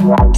Wow.